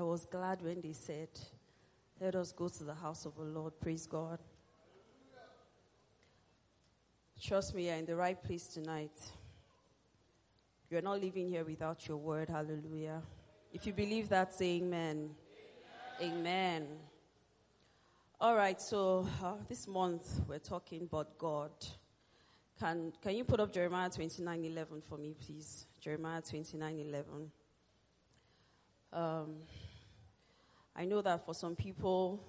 I was glad when they said, Let us go to the house of the Lord. Praise God. Trust me, you're in the right place tonight. You're not living here without your word. Hallelujah. If you believe that, say amen. Amen. amen. All right, so uh, this month we're talking about God. Can, can you put up Jeremiah 29 11 for me, please? Jeremiah 29 11. Um, I know that for some people,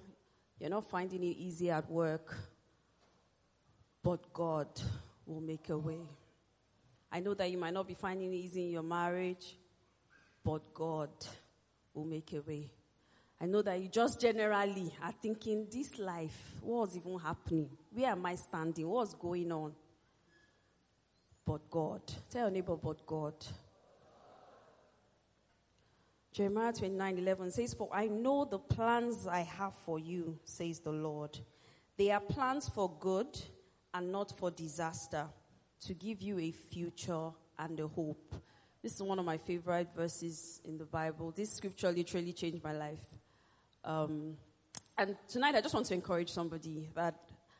you're not finding it easy at work, but God will make a way. I know that you might not be finding it easy in your marriage, but God will make a way. I know that you just generally are thinking, this life, what's even happening? Where am I standing? What's going on? But God. Tell your neighbor, but God. Jeremiah 29 11 says, For I know the plans I have for you, says the Lord. They are plans for good and not for disaster, to give you a future and a hope. This is one of my favorite verses in the Bible. This scripture literally changed my life. Um, and tonight, I just want to encourage somebody that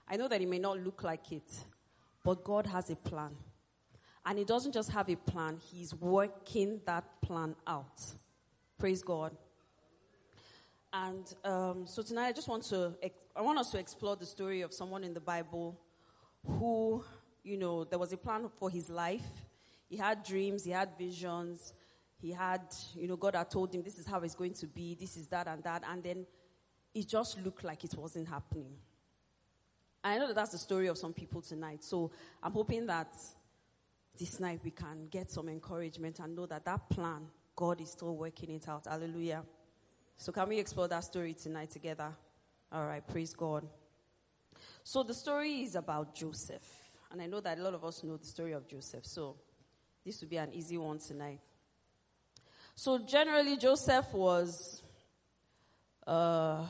I know that it may not look like it, but God has a plan. And He doesn't just have a plan, He's working that plan out. Praise God. And um, so tonight, I just want to, I want us to explore the story of someone in the Bible who, you know, there was a plan for his life. He had dreams, he had visions, he had, you know, God had told him this is how it's going to be, this is that and that, and then it just looked like it wasn't happening. I know that that's the story of some people tonight. So I'm hoping that this night we can get some encouragement and know that that plan, God is still working it out. Hallelujah. So can we explore that story tonight together? All right, praise God. So the story is about Joseph. And I know that a lot of us know the story of Joseph. So this will be an easy one tonight. So generally, Joseph was, uh,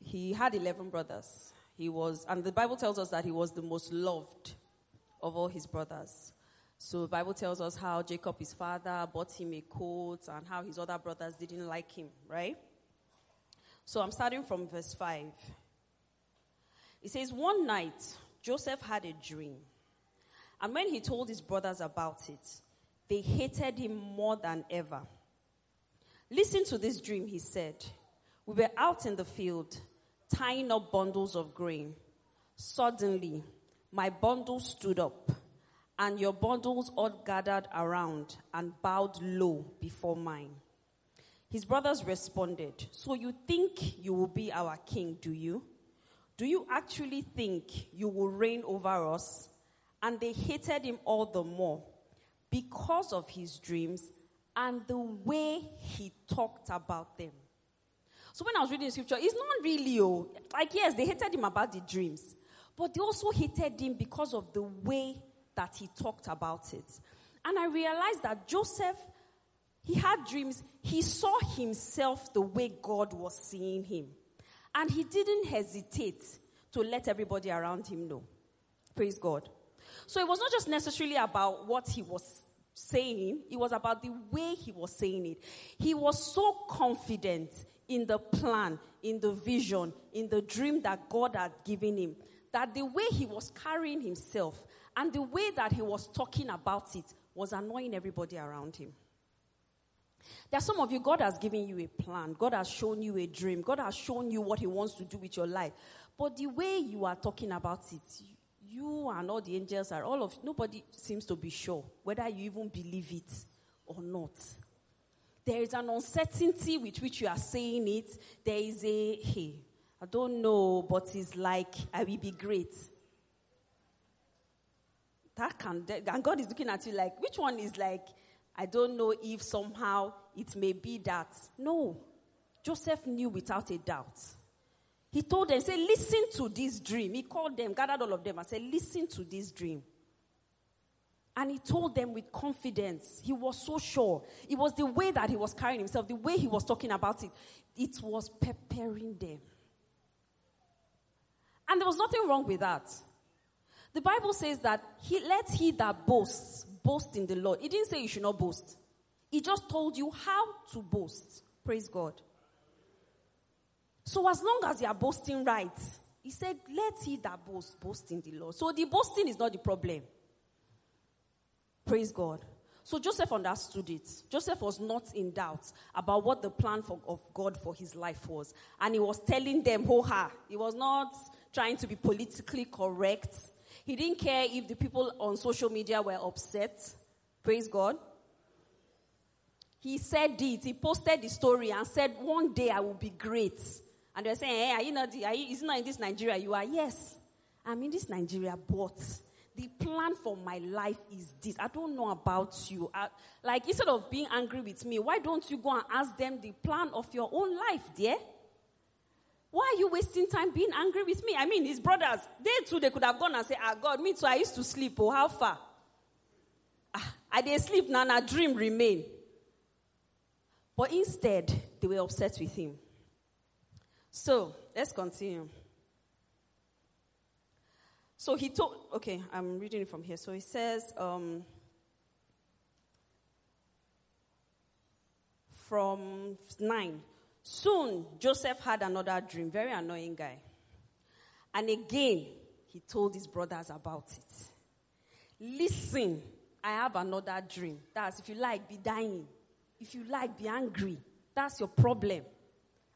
he had 11 brothers. He was, and the Bible tells us that he was the most loved of all his brothers. So the Bible tells us how Jacob, his father, bought him a coat and how his other brothers didn't like him, right? So I'm starting from verse 5. It says, One night, Joseph had a dream. And when he told his brothers about it, they hated him more than ever. Listen to this dream, he said. We were out in the field, tying up bundles of grain. Suddenly, my bundle stood up, and your bundles all gathered around and bowed low before mine. His brothers responded, So you think you will be our king, do you? Do you actually think you will reign over us? And they hated him all the more because of his dreams and the way he talked about them. So when I was reading the scripture, it's not really, oh, like, yes, they hated him about the dreams, but they also hated him because of the way that he talked about it. And I realized that Joseph, he had dreams. He saw himself the way God was seeing him. And he didn't hesitate to let everybody around him know. Praise God. So it was not just necessarily about what he was saying, it was about the way he was saying it. He was so confident in the plan, in the vision, in the dream that God had given him, that the way he was carrying himself and the way that he was talking about it was annoying everybody around him. There are some of you, God has given you a plan. God has shown you a dream. God has shown you what He wants to do with your life. But the way you are talking about it, you and all the angels are all of nobody seems to be sure whether you even believe it or not. There is an uncertainty with which you are saying it. There is a hey, I don't know, but it's like I will be great. That can and God is looking at you like which one is like I don't know if somehow it may be that. No. Joseph knew without a doubt he told them, say, listen to this dream. He called them, gathered all of them, and said, listen to this dream. And he told them with confidence. He was so sure. It was the way that he was carrying himself, the way he was talking about it. It was preparing them. And there was nothing wrong with that. The Bible says that he let he that boasts boast in the Lord. He didn't say you should not boast. He just told you how to boast. Praise God. So as long as you are boasting right, he said, let he that boast, boast in the Lord. So the boasting is not the problem. Praise God. So Joseph understood it. Joseph was not in doubt about what the plan for, of God for his life was. And he was telling them, ho ha. He was not trying to be politically correct. He didn't care if the people on social media were upset. Praise God. He said it. He posted the story and said, one day I will be great. And they're saying, hey, are you not, are you, is not in this Nigeria? You are, yes. I'm in this Nigeria, but the plan for my life is this. I don't know about you. I, like, instead of being angry with me, why don't you go and ask them the plan of your own life, dear? Why are you wasting time being angry with me? I mean, his brothers, they too, they could have gone and said, Ah, God, me too, I used to sleep. Oh, how far? Ah, I did sleep now, and dream remain. But instead, they were upset with him. So, let's continue. So he told, okay, I'm reading it from here. So he says, um, from 9. Soon Joseph had another dream, very annoying guy. And again, he told his brothers about it. Listen, I have another dream. That's if you like, be dying. If you like, be angry. That's your problem.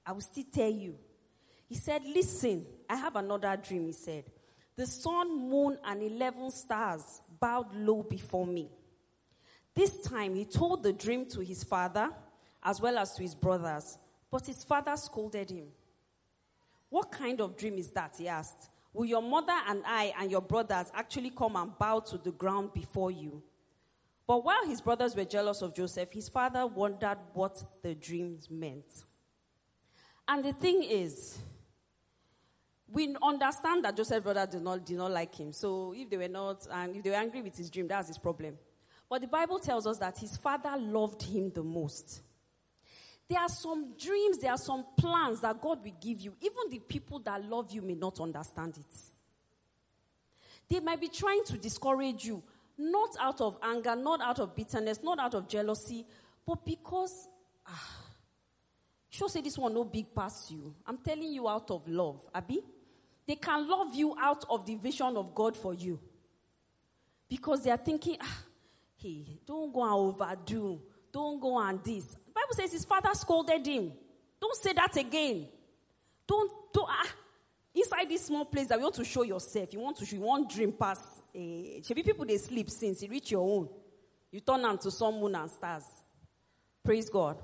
I will still tell you. He said, Listen, I have another dream, he said. The sun, moon, and 11 stars bowed low before me. This time he told the dream to his father as well as to his brothers, but his father scolded him. What kind of dream is that? He asked. Will your mother and I and your brothers actually come and bow to the ground before you? But while his brothers were jealous of Joseph, his father wondered what the dreams meant. And the thing is, we understand that Joseph's brother did not, did not like him. So if they were not, and if they were angry with his dream, that's his problem. But the Bible tells us that his father loved him the most. There are some dreams, there are some plans that God will give you. Even the people that love you may not understand it. They might be trying to discourage you, not out of anger, not out of bitterness, not out of jealousy, but because, ah, sure say this one no big past you. I'm telling you out of love, Abby. They can love you out of the vision of God for you. Because they are thinking, ah, hey, don't go and overdo. Don't go and this. The Bible says his father scolded him. Don't say that again. Don't, don't, ah. Inside this small place that you want to show yourself, you want to show, you want dream pass. Eh, should be people they sleep since you reach your own. You turn them to sun, moon, and stars. Praise God.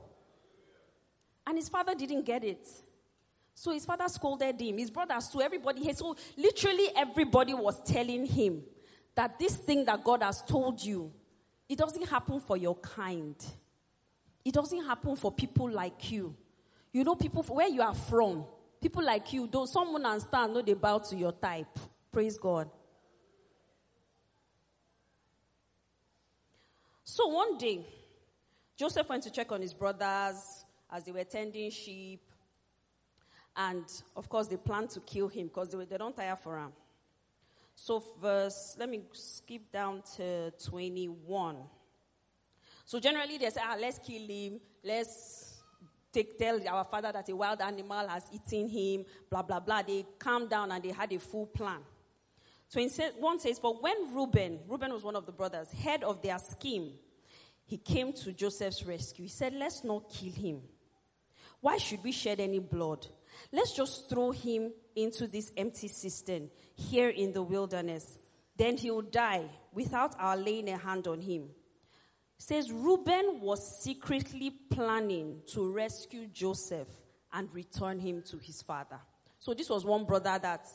And his father didn't get it. So his father scolded him, his brothers too, everybody. So literally everybody was telling him that this thing that God has told you, it doesn't happen for your kind. It doesn't happen for people like you. You know, people where you are from, people like you, though someone and stand, no, they bow to your type. Praise God. So one day, Joseph went to check on his brothers as they were tending sheep. And of course, they planned to kill him because they, they don't tire for him. So, verse, let me skip down to 21. So, generally, they say, ah, let's kill him. Let's take, tell our father that a wild animal has eaten him, blah, blah, blah. They calmed down and they had a full plan. 21 says, But when Reuben, Reuben was one of the brothers, heard of their scheme, he came to Joseph's rescue. He said, Let's not kill him. Why should we shed any blood? Let's just throw him into this empty cistern here in the wilderness. Then he'll die without our laying a hand on him. Says Reuben was secretly planning to rescue Joseph and return him to his father. So this was one brother that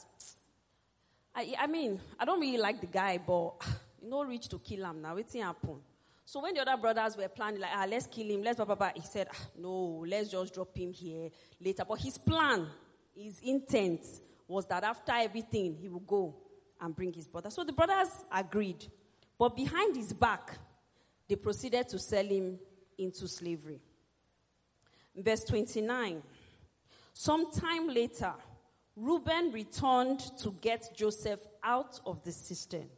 I, I mean, I don't really like the guy, but you know, reach to kill him now. What's happen? So when the other brothers were planning, like, ah, let's kill him, let's blah, blah, blah, he said, ah, no, let's just drop him here later. But his plan, his intent was that after everything, he would go and bring his brother. So the brothers agreed. But behind his back, they proceeded to sell him into slavery. Verse 29. Some time later, Reuben returned to get Joseph out of the cistern.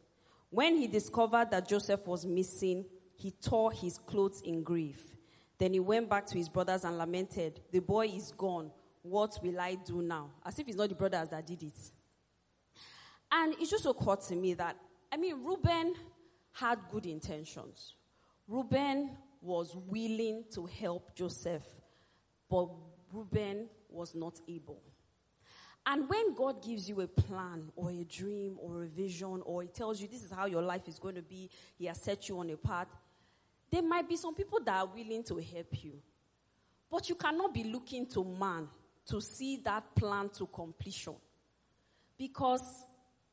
When he discovered that Joseph was missing, he tore his clothes in grief. Then he went back to his brothers and lamented, The boy is gone. What will I do now? As if it's not the brothers that did it. And it just occurred to me that, I mean, Reuben had good intentions. Reuben was willing to help Joseph, but Reuben was not able. And when God gives you a plan or a dream or a vision, or He tells you this is how your life is going to be, He has set you on a path, there might be some people that are willing to help you. But you cannot be looking to man to see that plan to completion because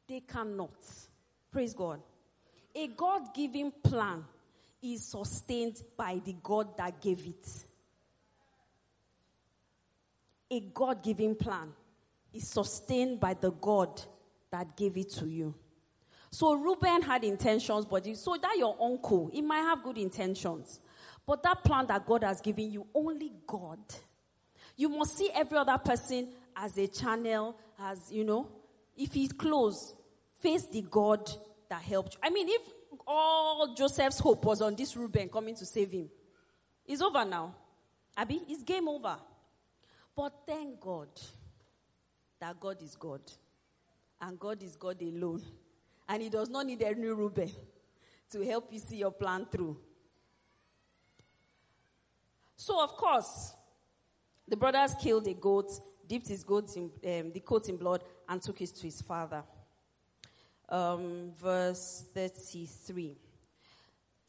they cannot. Praise God. A God given plan is sustained by the God that gave it. A God given plan is sustained by the God that gave it to you. So Reuben had intentions, but so that your uncle, he might have good intentions. But that plan that God has given you, only God. You must see every other person as a channel, as you know, if he's close, face the God that helped you. I mean, if all Joseph's hope was on this Reuben coming to save him, it's over now. Abby, it's game over. But thank God that God is God. And God is God alone. And He does not need any Reuben to help you see your plan through. So, of course, the brothers killed a goat, dipped his goat in, um, the coat in blood, and took it to his father. Um, verse 33.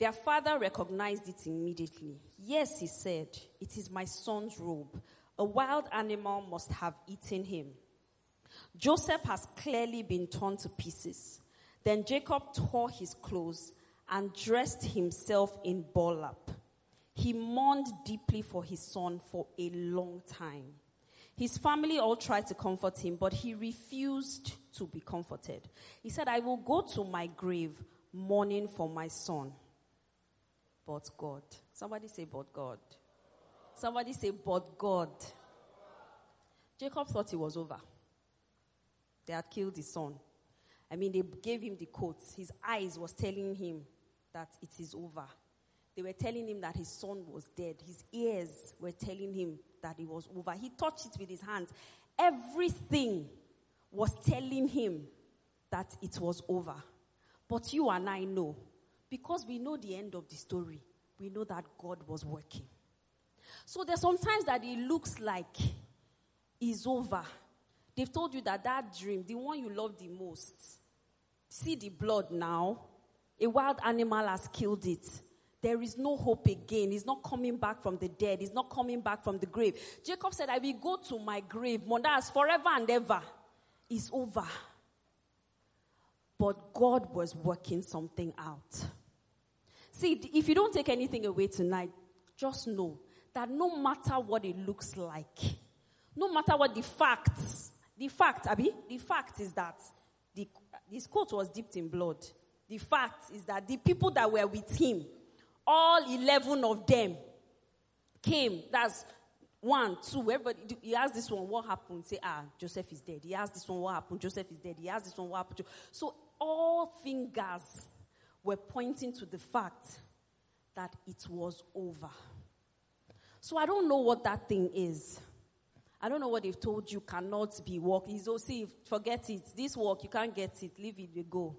Their father recognized it immediately. Yes, he said, it is my son's robe. A wild animal must have eaten him. Joseph has clearly been torn to pieces. Then Jacob tore his clothes and dressed himself in burlap. He mourned deeply for his son for a long time. His family all tried to comfort him, but he refused to be comforted. He said, I will go to my grave mourning for my son. But God. Somebody say, but God. Somebody say, but God. Jacob thought it was over. They had killed his son. I mean, they gave him the coat. His eyes was telling him that it is over. They were telling him that his son was dead. His ears were telling him that it was over. He touched it with his hands. Everything was telling him that it was over. But you and I know, because we know the end of the story, we know that God was working. So there's sometimes that it looks like it's over. They've told you that that dream, the one you love the most, see the blood now. A wild animal has killed it. There is no hope again. He's not coming back from the dead. He's not coming back from the grave. Jacob said, I will go to my grave. Mondas forever and ever. It's over. But God was working something out. See, if you don't take anything away tonight, just know that no matter what it looks like, no matter what the facts, the fact, Abby, the fact is that the, his coat was dipped in blood. The fact is that the people that were with him, all 11 of them, came. That's one, two, everybody. He asked this one, what happened? Say, ah, Joseph is dead. He asked this one, what happened? Joseph is dead. He asked this one, what happened? So all fingers were pointing to the fact that it was over. So I don't know what that thing is. I don't know what they've told you cannot be. Is oh, see, forget it. This work, you can't get it. Leave it, go.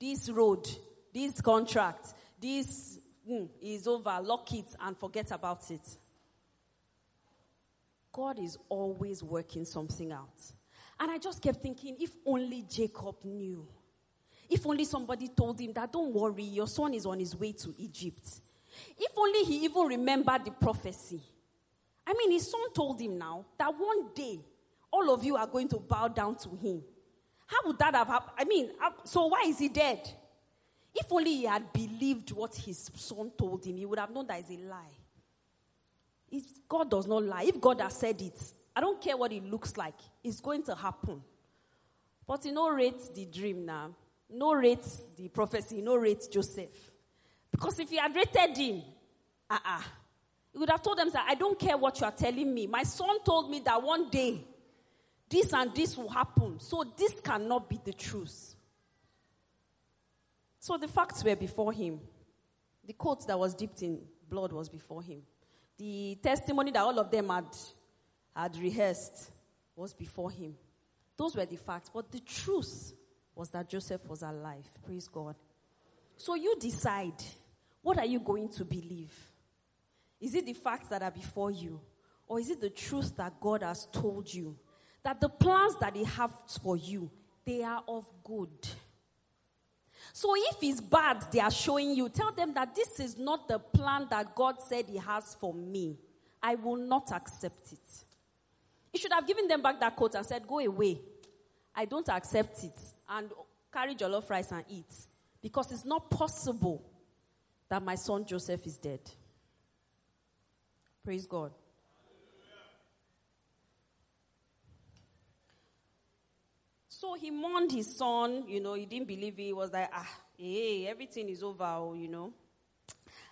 This road, this contract, this mm, is over. Lock it and forget about it. God is always working something out. And I just kept thinking, if only Jacob knew. If only somebody told him that, don't worry, your son is on his way to Egypt. If only he even remembered the prophecy. I mean, his son told him now that one day all of you are going to bow down to him. How would that have happened? I mean, so why is he dead? If only he had believed what his son told him, he would have known that is a lie. If God does not lie. If God has said it, I don't care what it looks like, it's going to happen. But you know, rate the dream now. No rate the prophecy, no rate Joseph. Because if he had rated him, ah uh-uh, he would have told them that I don't care what you are telling me. My son told me that one day this and this will happen. So this cannot be the truth. So the facts were before him. The coat that was dipped in blood was before him. The testimony that all of them had, had rehearsed was before him. Those were the facts. But the truth was that Joseph was alive. Praise God. So you decide what are you going to believe? Is it the facts that are before you? Or is it the truth that God has told you? That the plans that He has for you, they are of good. So if it's bad, they are showing you, tell them that this is not the plan that God said He has for me. I will not accept it. You should have given them back that coat and said, Go away. I don't accept it. And carry jollof rice and eat. Because it's not possible that my son Joseph is dead. Praise God. So he mourned his son, you know, he didn't believe it. He was like, ah, hey, everything is over, oh, you know.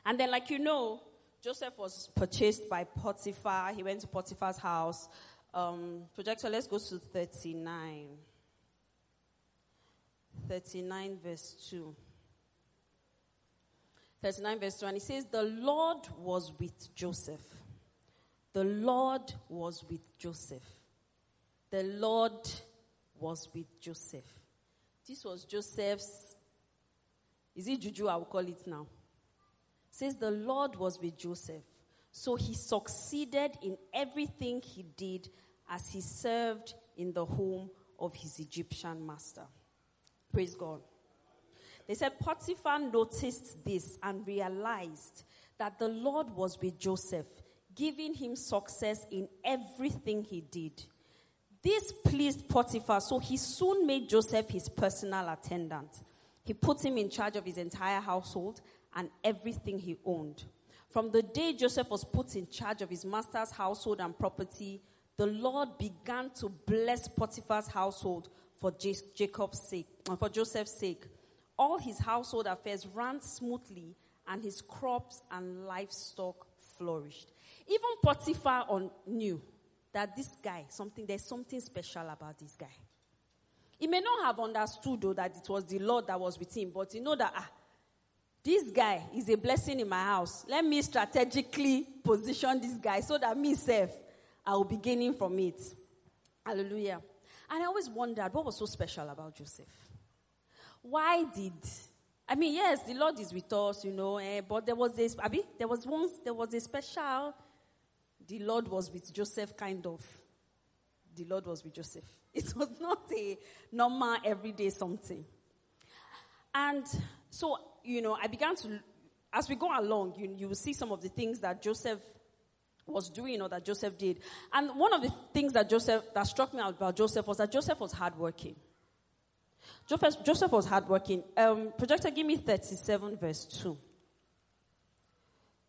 And then, like you know, Joseph was purchased by Potiphar. He went to Potiphar's house. Um, projector, let's go to 39. 39, verse 2. 39, verse 2. And he says, The Lord was with Joseph. The Lord was with Joseph. The Lord was with Joseph. This was Joseph's, is it Juju? I will call it now. Says, The Lord was with Joseph. So he succeeded in everything he did as he served in the home of his Egyptian master. Praise God. They said Potiphar noticed this and realized that the Lord was with Joseph, giving him success in everything he did. This pleased Potiphar, so he soon made Joseph his personal attendant. He put him in charge of his entire household and everything he owned. From the day Joseph was put in charge of his master's household and property, the Lord began to bless Potiphar's household for Jacob's sake, uh, for Joseph's sake. All his household affairs ran smoothly, and his crops and livestock flourished. Even Potiphar knew that this guy, something there's something special about this guy. He may not have understood though that it was the Lord that was with him, but he know that ah, this guy is a blessing in my house. Let me strategically position this guy so that me self I will be gaining from it. Hallelujah. And I always wondered what was so special about Joseph. Why did I mean, yes, the Lord is with us, you know, eh, but there was this, mean, there was once, there was a special, the Lord was with Joseph kind of. The Lord was with Joseph. It was not a normal, everyday something. And so, you know, I began to, as we go along, you, you will see some of the things that Joseph was doing or that Joseph did. And one of the things that Joseph, that struck me about Joseph was that Joseph was hardworking. Joseph, Joseph was hardworking. Um, projector, give me 37 verse 2.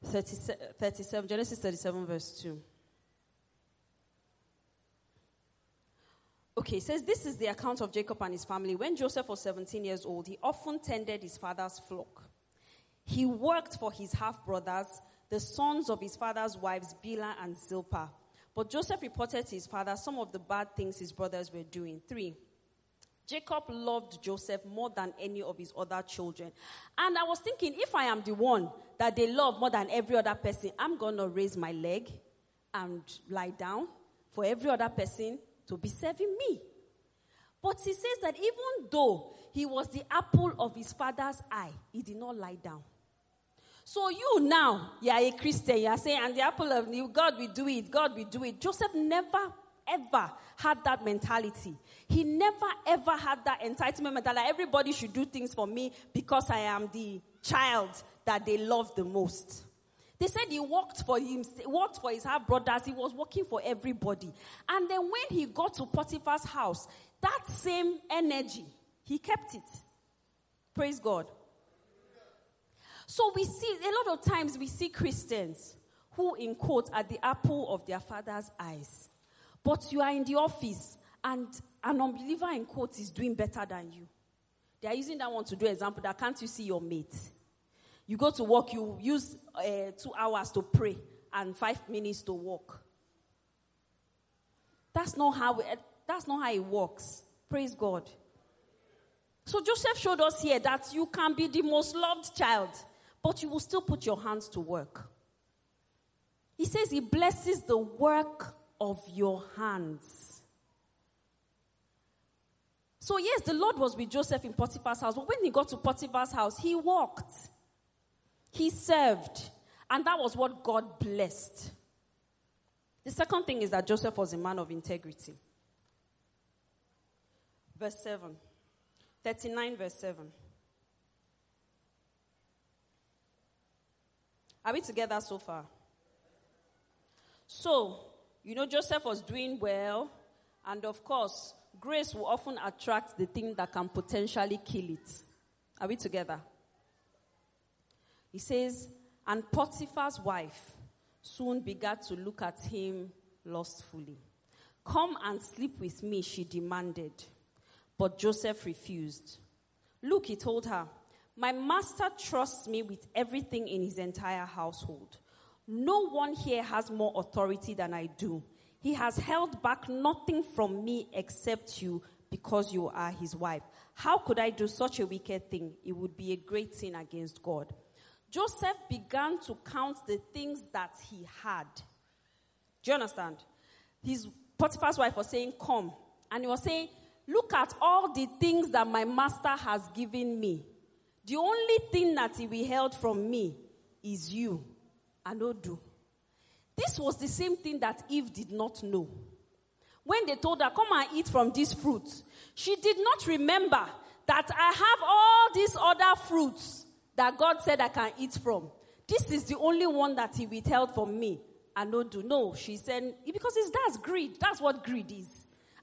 30, 37, Genesis 37 verse 2. Okay, it says this is the account of Jacob and his family. When Joseph was 17 years old, he often tended his father's flock. He worked for his half brothers the sons of his father's wives, Bilhah and Zilpah. But Joseph reported to his father some of the bad things his brothers were doing. Three, Jacob loved Joseph more than any of his other children. And I was thinking, if I am the one that they love more than every other person, I'm going to raise my leg and lie down for every other person to be serving me. But he says that even though he was the apple of his father's eye, he did not lie down. So you now, you are a Christian, you are saying, and the apple of you, God will do it, God will do it. Joseph never, ever had that mentality. He never, ever had that entitlement that everybody should do things for me because I am the child that they love the most. They said he worked for him, worked for his half brothers. He was working for everybody. And then when he got to Potiphar's house, that same energy, he kept it. Praise God. So we see, a lot of times we see Christians who, in quote, are the apple of their father's eyes. But you are in the office and an unbeliever, in quote, is doing better than you. They are using that one to do example that can't you see your mate? You go to work, you use uh, two hours to pray and five minutes to walk. That's not how it, that's not how it works. Praise God. So Joseph showed us here that you can be the most loved child but you will still put your hands to work. He says he blesses the work of your hands. So, yes, the Lord was with Joseph in Potiphar's house, but when he got to Potiphar's house, he walked, he served, and that was what God blessed. The second thing is that Joseph was a man of integrity. Verse 7. 39, verse 7. Are we together so far? So, you know, Joseph was doing well, and of course, grace will often attract the thing that can potentially kill it. Are we together? He says, and Potiphar's wife soon began to look at him lustfully. Come and sleep with me, she demanded. But Joseph refused. Look, he told her, my master trusts me with everything in his entire household. No one here has more authority than I do. He has held back nothing from me except you because you are his wife. How could I do such a wicked thing? It would be a great sin against God. Joseph began to count the things that he had. Do you understand? His Potiphar's wife was saying, Come. And he was saying, Look at all the things that my master has given me. The only thing that he withheld from me is you. Know do. This was the same thing that Eve did not know. When they told her, Come and eat from this fruit, she did not remember that I have all these other fruits that God said I can eat from. This is the only one that He withheld from me. I know do. No, she said, because it's that's greed. That's what greed is.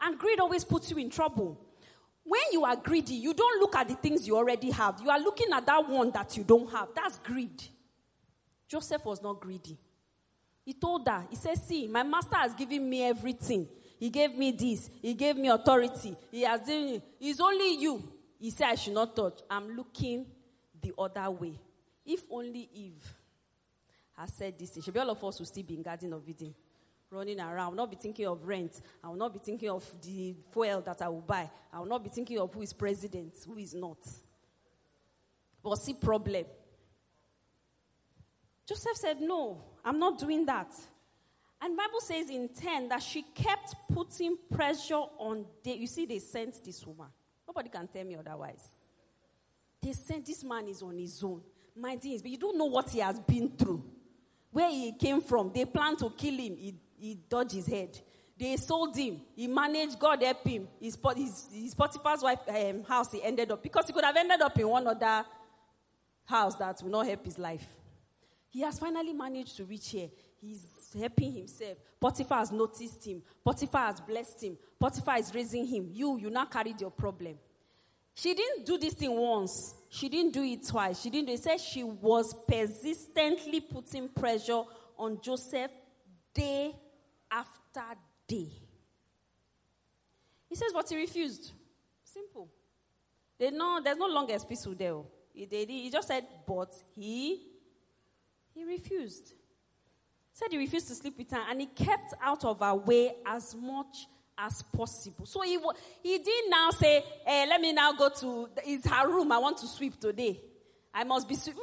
And greed always puts you in trouble. When you are greedy, you don't look at the things you already have. You are looking at that one that you don't have. That's greed. Joseph was not greedy. He told her, he said, See, my master has given me everything. He gave me this. He gave me authority. He has given me. It's only you. He said, I should not touch. I'm looking the other way. If only Eve has said this, should be all of us will still be in Garden of Eden running around. I will not be thinking of rent. I will not be thinking of the fuel that I will buy. I will not be thinking of who is president, who is not. But see problem. Joseph said, No, I'm not doing that. And Bible says in 10 that she kept putting pressure on You see, they sent this woman. Nobody can tell me otherwise. They sent this man is on his own. Minding his, but you don't know what he has been through. Where he came from. They planned to kill him. He he dodged his head. They sold him. He managed. God help him. His, his, his Potiphar's wife um, house. He ended up because he could have ended up in one other house that will not help his life. He has finally managed to reach here. He's helping himself. Potiphar has noticed him. Potiphar has blessed him. Potiphar is raising him. You, you now carried your problem. She didn't do this thing once. She didn't do it twice. She didn't it. said she was persistently putting pressure on Joseph day after day. He says, but he refused. Simple. They know, there's no longer epistle there. He, did, he just said, but he, he refused. Said he refused to sleep with her and he kept out of her way as much as possible. So he, he didn't now say, hey, let me now go to, it's her room, I want to sweep today. I must be sweep.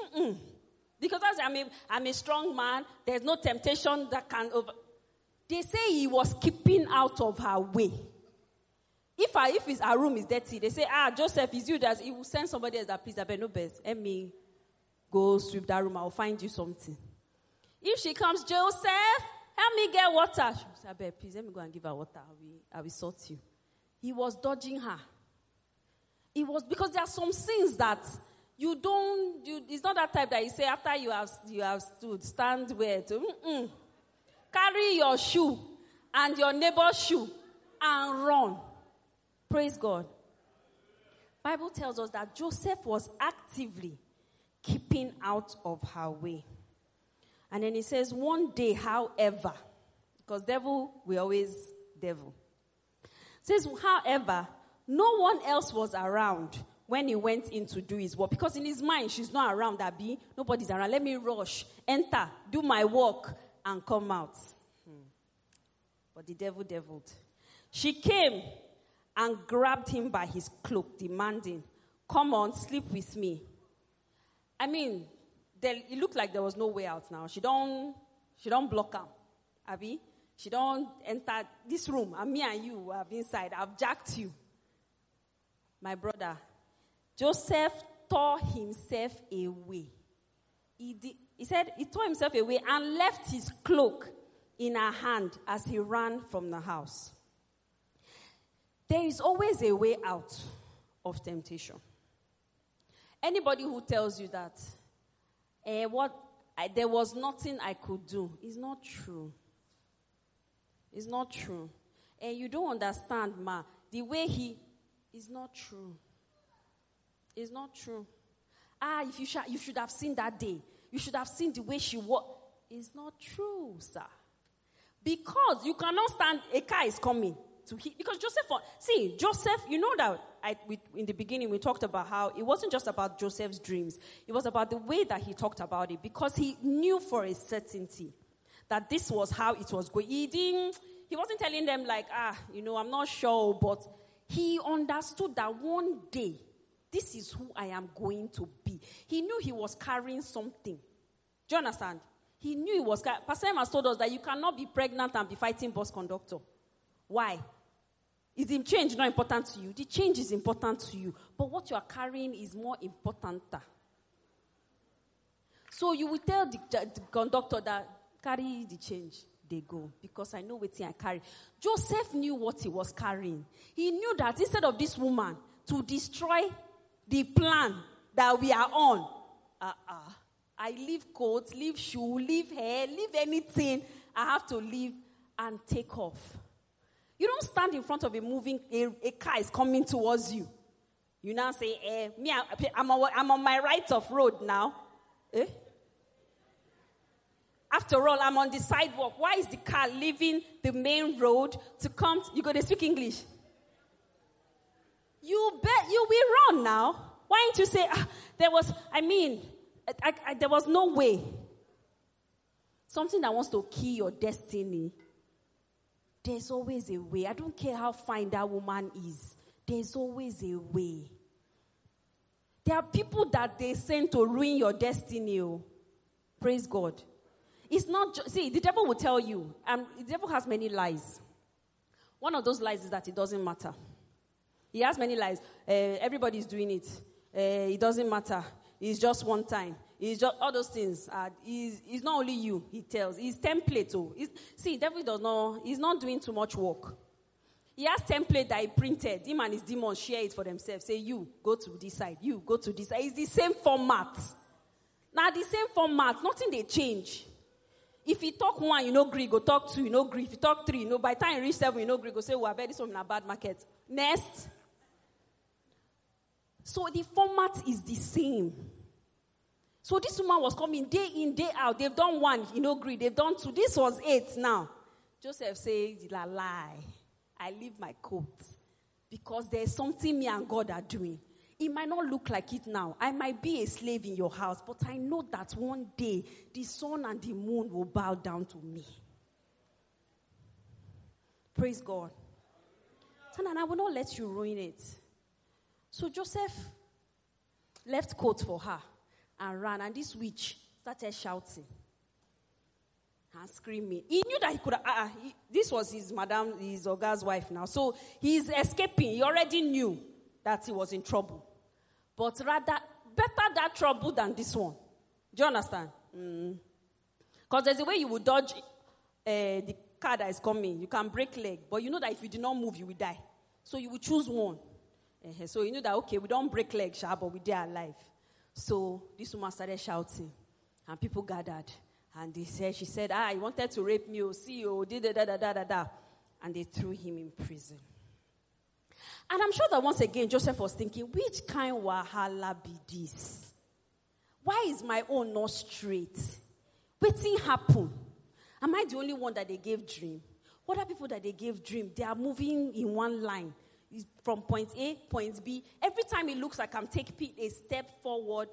Because I'm a, I'm a strong man, there's no temptation that can over. They say he was keeping out of her way. If I, if his, her room is dirty, they say, ah, Joseph, is you that he will send somebody else that please, I no best. Let go sweep that room. I'll find you something. If she comes, Joseph, help me get water. She say, I please, let me go and give her water. I will, I will sort you. He was dodging her. It was because there are some sins that you don't, you, it's not that type that you say after you have, you have stood, stand where to. Carry your shoe and your neighbor's shoe and run. Praise God. Bible tells us that Joseph was actively keeping out of her way. And then he says, one day, however, because devil, we always devil. says, however, no one else was around when he went in to do his work. Because in his mind, she's not around, Abby. Nobody's around. Let me rush, enter, do my work, and come out. Hmm. But the devil deviled. She came and grabbed him by his cloak, demanding, Come on, sleep with me. I mean, there, it looked like there was no way out now. She don't She don't block him. Abby. She don't enter this room. And me and you have inside. I've jacked you. My brother. Joseph tore himself away. He, he said he tore himself away and left his cloak in her hand as he ran from the house. There is always a way out of temptation. Anybody who tells you that eh, what I, there was nothing I could do is not true. It's not true. And you don't understand, ma. The way he is not true. It's not true. Ah, if you, sh- you should have seen that day. You should have seen the way she was. It's not true, sir. Because you cannot stand, a car is coming to hit. Because Joseph, see, Joseph, you know that I, we, in the beginning we talked about how it wasn't just about Joseph's dreams, it was about the way that he talked about it because he knew for a certainty that this was how it was going. He didn't, he wasn't telling them like, ah, you know, I'm not sure, but he understood that one day, this is who I am going to be. He knew he was carrying something. Do you understand? He knew he was. Pastor Emma told us that you cannot be pregnant and be fighting bus conductor. Why? Is the change not important to you? The change is important to you, but what you are carrying is more important. So you will tell the, the conductor that carry the change. They go because I know what I carry. Joseph knew what he was carrying. He knew that instead of this woman to destroy the plan that we are on, uh-uh. I leave coat, leave shoe, leave hair, leave anything. I have to leave and take off. You don't stand in front of a moving, a, a car is coming towards you. You now say, eh, me, I'm, I'm on my right of road now. Eh? After all, I'm on the sidewalk. Why is the car leaving the main road to come? To, you go to speak English. You bet you will run now. Why don't you say, ah, there was, I mean, I, I, there was no way. Something that wants to kill your destiny. There's always a way. I don't care how fine that woman is. There's always a way. There are people that they send to ruin your destiny. Oh. Praise God. It's not just, see, the devil will tell you, um, the devil has many lies. One of those lies is that it doesn't matter. He has many lies. Uh, everybody's doing it. Uh, it doesn't matter. It's just one time. It's just all those things. Uh, it's, it's not only you, he tells. It's template. Oh. It's, see, devil does not, he's not doing too much work. He has template that he printed. Him and his demons share it for themselves. Say, you, go to this side. You, go to this side. It's the same format. Now, the same format. Nothing they change. If you talk one, you know agree, go talk two, you know agree. If you talk three, you know, by the time you reach seven, you know agree, go say, well, I bet this one in a bad market. Next. So the format is the same. So this woman was coming day in, day out. They've done one, you know, agree. They've done two. This was eight now. Joseph says, la lie. I leave my coat because there's something me and God are doing. It might not look like it now. I might be a slave in your house, but I know that one day the sun and the moon will bow down to me. Praise God. And I will not let you ruin it. So Joseph left coat for her and ran, and this witch started shouting and screaming. He knew that he could. Uh, he, this was his madam, his Oga's wife now. So he's escaping. He already knew that he was in trouble. But rather, better that trouble than this one. Do you understand? Because mm. there's a way you will dodge uh, the car that is coming. You can break leg, but you know that if you do not move, you will die. So you will choose one. Uh, so you know that, okay, we don't break leg, but we die alive. So this woman started shouting, and people gathered. And they said, she said, ah, he wanted to rape me, oh, see, oh, da da da da da da. And they threw him in prison. And I'm sure that once again, Joseph was thinking, which kind wahala be this? Why is my own not straight? Waiting happen. Am I the only one that they gave dream? What are people that they gave dream? They are moving in one line from point A, point B. Every time it looks like I'm taking a step forward,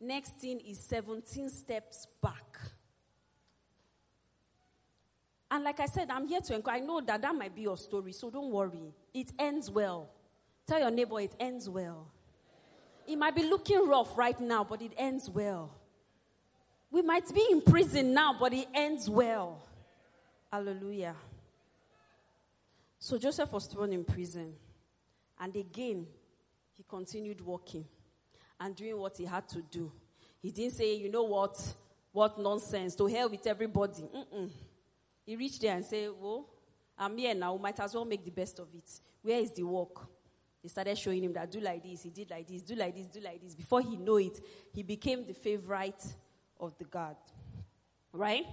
next thing is 17 steps back. And like I said, I'm here to encourage. I know that that might be your story, so don't worry. It ends well. Tell your neighbor it ends well. It might be looking rough right now, but it ends well. We might be in prison now, but it ends well. Hallelujah. So Joseph was thrown in prison. And again, he continued working and doing what he had to do. He didn't say, you know what, what nonsense, to hell with everybody. Mm-mm. He reached there and said, well, I'm here now, might as well make the best of it. Where is the work? They started showing him that do like this, he did like this, do like this, do like this. Before he know it, he became the favorite of the God. Right?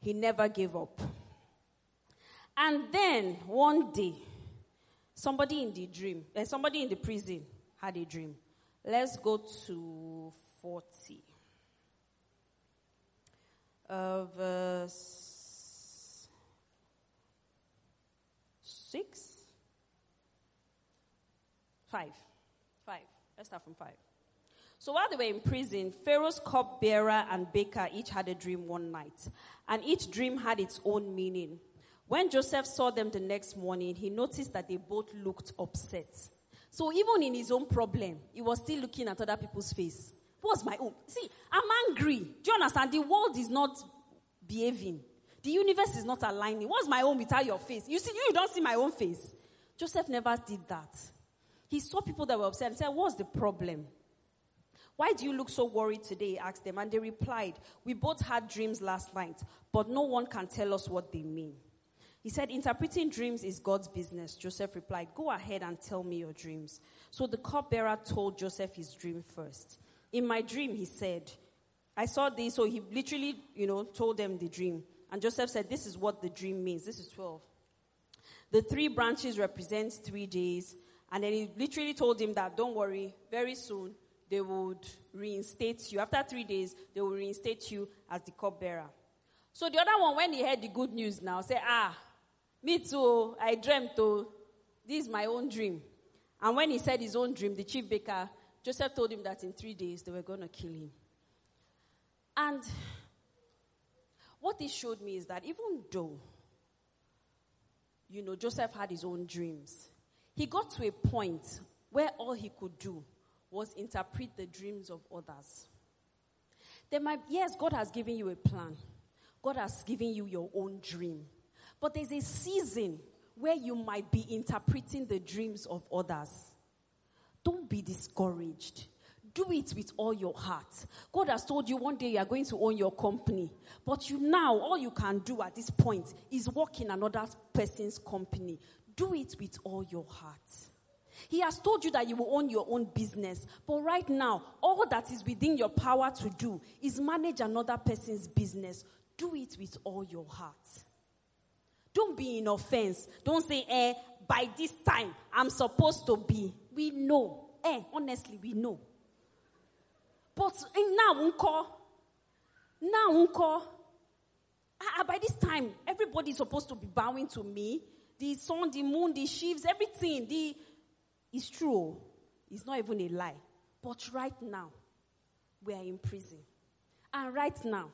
He never gave up. And then one day, somebody in the dream, uh, somebody in the prison had a dream. Let's go to 40. Uh, verse 6? 5. 5. Let's start from 5. So while they were in prison, Pharaoh's cupbearer and baker each had a dream one night, and each dream had its own meaning. When Joseph saw them the next morning, he noticed that they both looked upset. So even in his own problem, he was still looking at other people's face. What's my own? See, I'm angry. Do you understand? The world is not behaving. The universe is not aligning. What's my own without your face? You see, you don't see my own face. Joseph never did that. He saw people that were upset and said, What's the problem? Why do you look so worried today? He asked them. And they replied, We both had dreams last night, but no one can tell us what they mean. He said, Interpreting dreams is God's business. Joseph replied, Go ahead and tell me your dreams. So the cupbearer told Joseph his dream first. In my dream, he said, I saw this. So he literally, you know, told them the dream. And Joseph said, This is what the dream means. This is 12. The three branches represent three days. And then he literally told him that, Don't worry, very soon they would reinstate you. After three days, they will reinstate you as the cupbearer. So the other one, when he heard the good news now, said, Ah, me too. I dreamt too. This is my own dream. And when he said his own dream, the chief baker, Joseph told him that in three days they were going to kill him. And what this showed me is that even though, you know, Joseph had his own dreams, he got to a point where all he could do was interpret the dreams of others. There might, yes, God has given you a plan. God has given you your own dream. But there's a season where you might be interpreting the dreams of others. Don't be discouraged. Do it with all your heart. God has told you one day you are going to own your company. But you now, all you can do at this point is work in another person's company. Do it with all your heart. He has told you that you will own your own business. But right now, all that is within your power to do is manage another person's business. Do it with all your heart. Don't be in offense. Don't say, eh, by this time, I'm supposed to be. We know. Eh, honestly, we know. But eh, now, unko, now, unko, ah, by this time, everybody's supposed to be bowing to me. The sun, the moon, the sheaves, everything. The, it's true. It's not even a lie. But right now, we are in prison. And right now,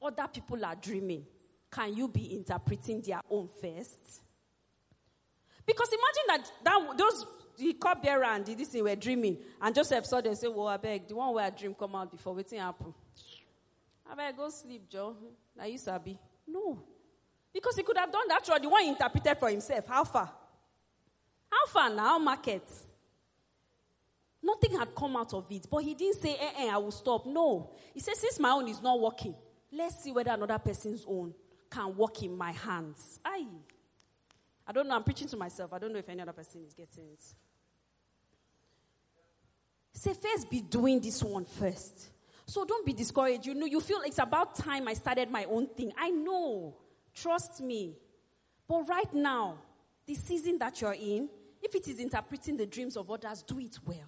other people are dreaming can you be interpreting their own first? Because imagine that, that those the cupbearer and the, this thing were dreaming, and Joseph saw them say, "Well, I beg, the one where I dream come out before waiting happen. I beg, go sleep, Joe. Now you sabi. No, because he could have done that. The one interpreted for himself. How far? How far now? Market. Nothing had come out of it, but he didn't say, eh, eh, I will stop. No. He said, since my own is not working, let's see whether another person's own can work in my hands. I, I don't know. I'm preaching to myself. I don't know if any other person is getting it. Say, first be doing this one first. So don't be discouraged. You know, you feel it's about time I started my own thing. I know. Trust me. But right now, the season that you're in, if it is interpreting the dreams of others, do it well.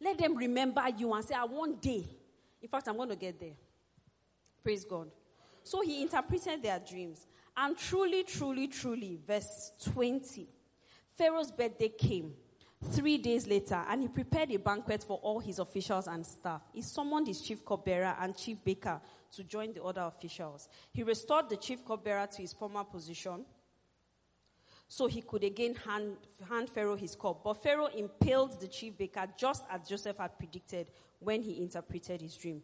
Let them remember you and say, I one day. In fact, I'm going to get there. Praise God. So he interpreted their dreams. And truly, truly, truly, verse 20, Pharaoh's birthday came three days later, and he prepared a banquet for all his officials and staff. He summoned his chief cupbearer and chief baker to join the other officials. He restored the chief cupbearer to his former position so he could again hand, hand Pharaoh his cup. But Pharaoh impaled the chief baker just as Joseph had predicted when he interpreted his dream.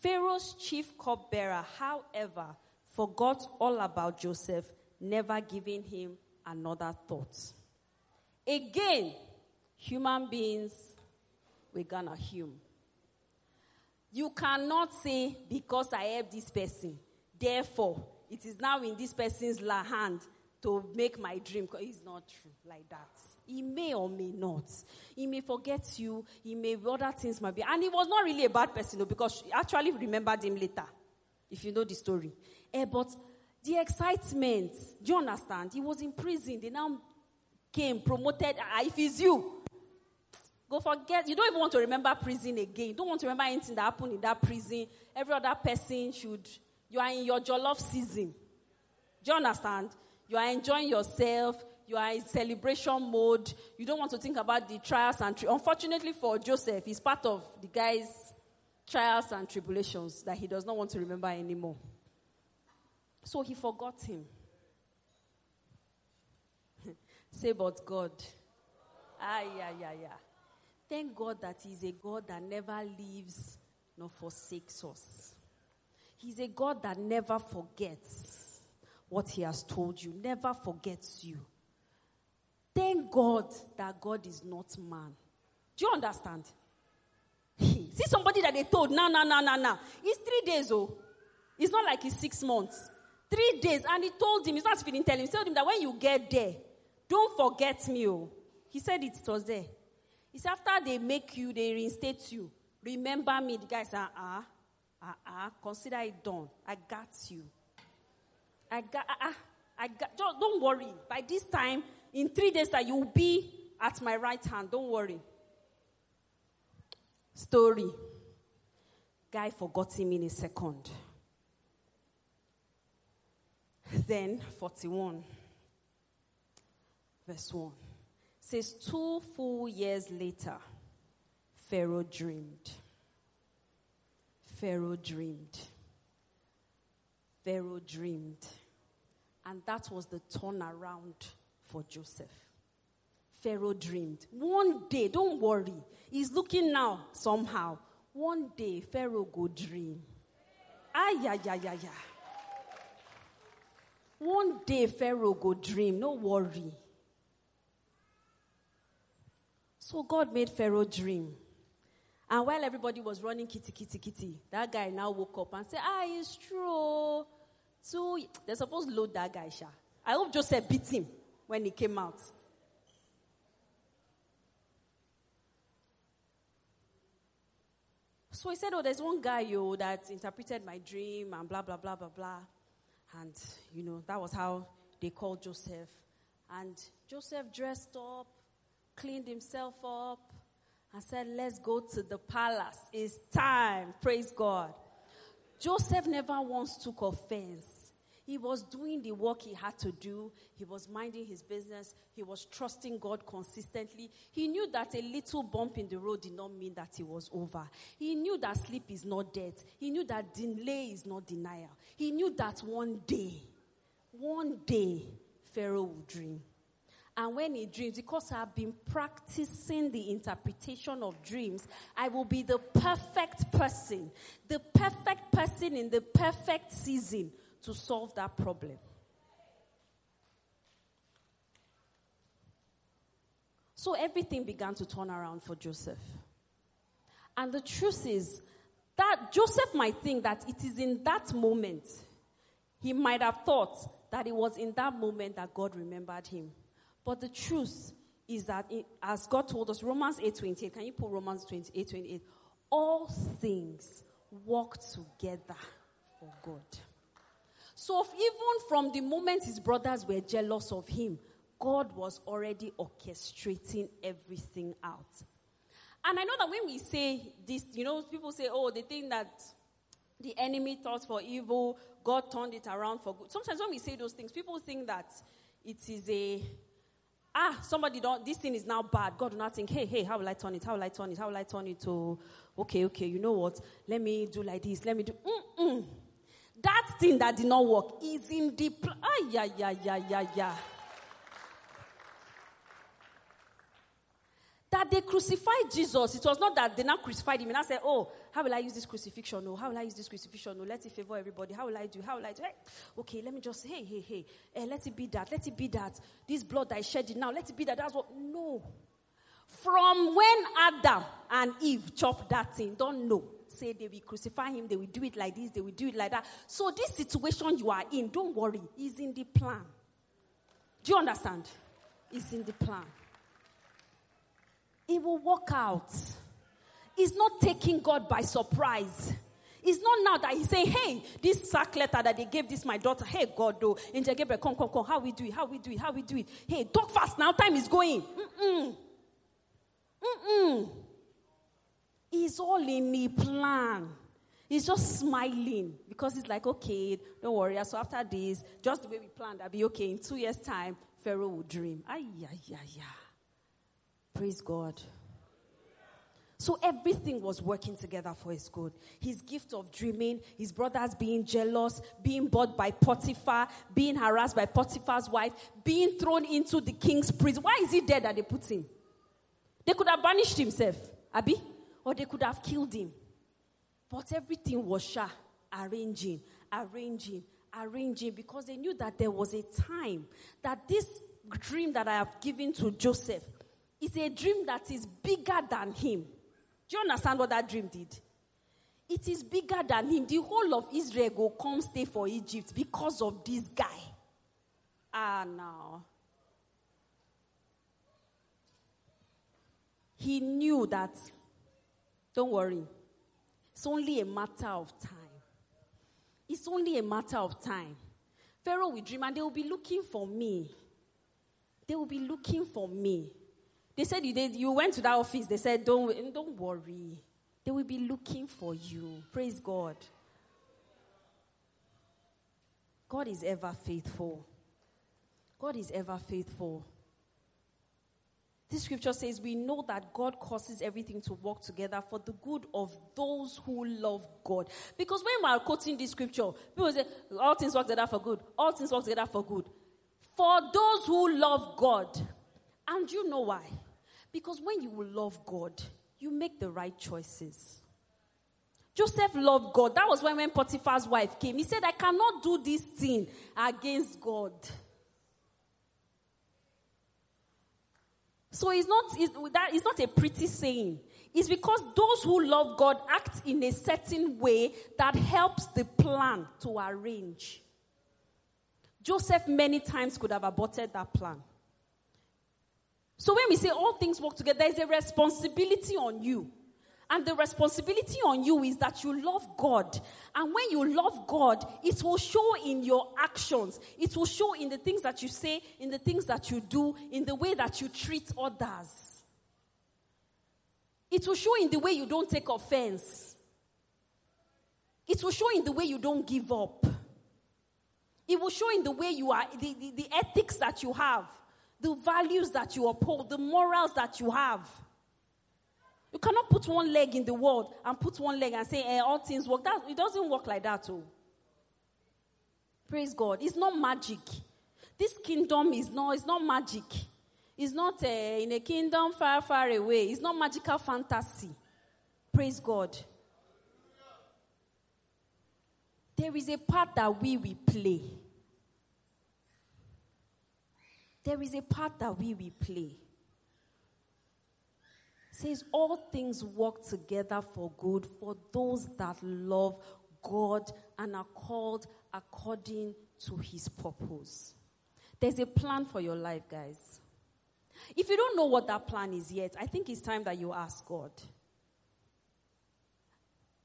Pharaoh's chief cupbearer, however, forgot all about Joseph, never giving him another thought. Again, human beings, we're gonna hume. You cannot say, because I helped this person, therefore, it is now in this person's hand to make my dream. It's not true like that. He may or may not. He may forget you. He may, other things might be. And he was not really a bad person, though, because she actually remembered him later, if you know the story. Eh, but the excitement, do you understand? He was in prison. They now came, promoted. Ah, if it's you, go forget. You don't even want to remember prison again. You don't want to remember anything that happened in that prison. Every other person should. You are in your jollof season. Do you understand? You are enjoying yourself you are in celebration mode. You don't want to think about the trials and tri- unfortunately for Joseph, he's part of the guy's trials and tribulations that he does not want to remember anymore. So he forgot him. Say, but God. Ah, yeah, yeah, yeah. Thank God that He's a God that never leaves nor forsakes us. He's a God that never forgets what He has told you, never forgets you. God that God is not man. Do you understand? See somebody that they told, no, no, no, no, no. It's three days, oh. It's not like it's six months. Three days. And he told him, he's not feeling telling him, he told him that when you get there, don't forget me, oh. He said it was there. He said, after they make you, they reinstate you. Remember me. The guy said, ah, ah, ah, consider it done. I got you. I got, ah, ah, I got, don't worry. By this time, in three days that you will be at my right hand. Don't worry. Story. Guy forgot him in a second. Then 41, verse 1 says, Two full years later, Pharaoh dreamed. Pharaoh dreamed. Pharaoh dreamed. And that was the turnaround for Joseph. Pharaoh dreamed. One day, don't worry. He's looking now somehow. One day, Pharaoh go dream. Ay, ay, ay, ay, ay. One day, Pharaoh go dream. No worry. So God made Pharaoh dream. And while everybody was running kitty, kitty, kitty, that guy now woke up and said, Ah, it's true. So they're supposed to load that guy, Sha. I hope Joseph beat him when he came out. So he said, Oh, there's one guy, yo, that interpreted my dream and blah, blah, blah, blah, blah. And, you know, that was how they called Joseph. And Joseph dressed up, cleaned himself up, and said, Let's go to the palace. It's time. Praise God. Joseph never once took offense he was doing the work he had to do. He was minding his business. He was trusting God consistently. He knew that a little bump in the road did not mean that it was over. He knew that sleep is not death. He knew that delay is not denial. He knew that one day, one day, Pharaoh will dream. And when he dreams, because I've been practicing the interpretation of dreams, I will be the perfect person, the perfect person in the perfect season to solve that problem. So everything began to turn around for Joseph. And the truth is that Joseph might think that it is in that moment, he might have thought that it was in that moment that God remembered him. But the truth is that as God told us, Romans 8:28, can you put Romans 28, 28? All things work together for good. So even from the moment his brothers were jealous of him, God was already orchestrating everything out. And I know that when we say this, you know, people say, oh, they think that the enemy thought for evil, God turned it around for good. Sometimes when we say those things, people think that it is a ah, somebody don't this thing is now bad. God not think, hey, hey, how will I turn it? How will I turn it? How will I turn it to okay, okay, you know what? Let me do like this. Let me do mm-mm. That thing that did not work is in the. Pl- ah, yeah, yeah, yeah, yeah, yeah. that they crucified Jesus. It was not that they now crucified him and I said, Oh, how will I use this crucifixion? No, how will I use this crucifixion? No, let it favor everybody. How will I do? How will I do? Hey, okay, let me just hey, hey, hey, eh, let it be that. Let it be that. This blood that I shed now. Let it be that. That's what. No. From when Adam and Eve chopped that thing, don't know. Say they will crucify him, they will do it like this, they will do it like that. So this situation you are in, don't worry, is in the plan. Do you understand? It's in the plan. It will work out. It's not taking God by surprise. It's not now that he's saying, hey, this sack letter that they gave this my daughter, hey, God, though, Angel Gabriel, come, come, come, how we do it, how we do it, how we do it. Hey, talk fast now, time is going. Mm-mm. Mm-mm. It's all in the plan. He's just smiling because he's like, okay, don't worry. So after this, just the way we planned, I'll be okay. In two years' time, Pharaoh will dream. Ay, ay, ay, ay. Praise God. So everything was working together for his good. His gift of dreaming, his brothers being jealous, being bought by Potiphar, being harassed by Potiphar's wife, being thrown into the king's prison. Why is he there that they put him? They could have banished himself, Abby, or they could have killed him. But everything was arranging, arranging, arranging, because they knew that there was a time that this dream that I have given to Joseph is a dream that is bigger than him. Do you understand what that dream did? It is bigger than him. The whole of Israel will come stay for Egypt because of this guy. Ah, now. He knew that, don't worry, it's only a matter of time. It's only a matter of time. Pharaoh will dream and they will be looking for me. They will be looking for me. They said you, did, you went to that office. They said, don't, don't worry. They will be looking for you. Praise God. God is ever faithful. God is ever faithful. This scripture says, We know that God causes everything to work together for the good of those who love God. Because when we are quoting this scripture, people say, All things work together for good. All things work together for good. For those who love God. And you know why? Because when you love God, you make the right choices. Joseph loved God. That was when, when Potiphar's wife came. He said, I cannot do this thing against God. So it's not, it's, that, it's not a pretty saying. It's because those who love God act in a certain way that helps the plan to arrange. Joseph many times could have aborted that plan. So when we say all things work together, there is a responsibility on you. And the responsibility on you is that you love God. And when you love God, it will show in your actions. It will show in the things that you say, in the things that you do, in the way that you treat others. It will show in the way you don't take offense. It will show in the way you don't give up. It will show in the way you are, the, the, the ethics that you have the values that you uphold, the morals that you have. You cannot put one leg in the world and put one leg and say, eh, all things work. That, it doesn't work like that. Oh. Praise God. It's not magic. This kingdom is not, it's not magic. It's not uh, in a kingdom far, far away. It's not magical fantasy. Praise God. There is a part that we will play. there is a part that we will play. Says all things work together for good for those that love God and are called according to his purpose. There's a plan for your life, guys. If you don't know what that plan is yet, I think it's time that you ask God.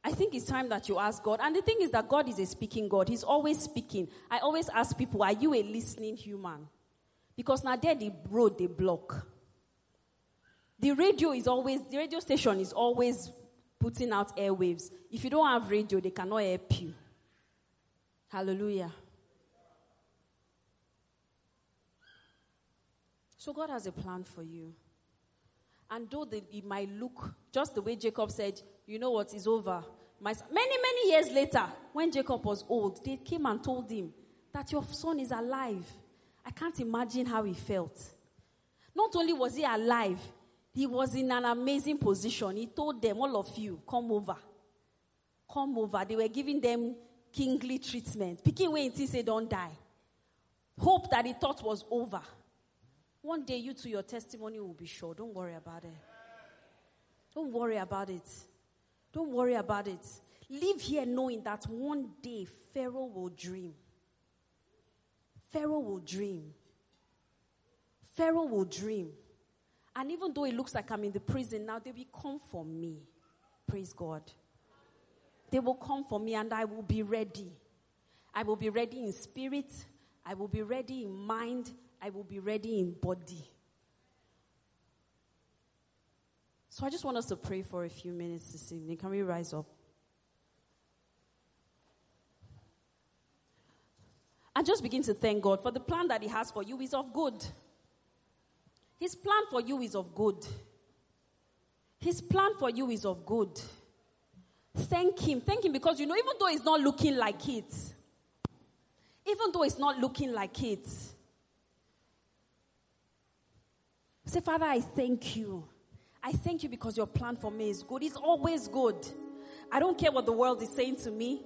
I think it's time that you ask God. And the thing is that God is a speaking God. He's always speaking. I always ask people, are you a listening human? Because now there the road they block. The radio is always, the radio station is always putting out airwaves. If you don't have radio, they cannot help you. Hallelujah. So God has a plan for you. And though the, it might look just the way Jacob said, you know what, is over. My, many, many years later, when Jacob was old, they came and told him that your son is alive. I can't imagine how he felt. Not only was he alive, He was in an amazing position. He told them, All of you, come over. Come over. They were giving them kingly treatment. Picking way until say, Don't die. Hope that he thought was over. One day, you to your testimony will be sure. Don't worry about it. Don't worry about it. Don't worry about it. Live here knowing that one day Pharaoh will dream. Pharaoh will dream. Pharaoh will dream. And even though it looks like I'm in the prison now, they will come for me. Praise God. They will come for me and I will be ready. I will be ready in spirit. I will be ready in mind. I will be ready in body. So I just want us to pray for a few minutes this evening. Can we rise up? And just begin to thank God for the plan that He has for you is of good. His plan for you is of good. His plan for you is of good. Thank Him. Thank Him because you know, even though it's not looking like it, even though it's not looking like it, say, Father, I thank you. I thank you because your plan for me is good. It's always good. I don't care what the world is saying to me.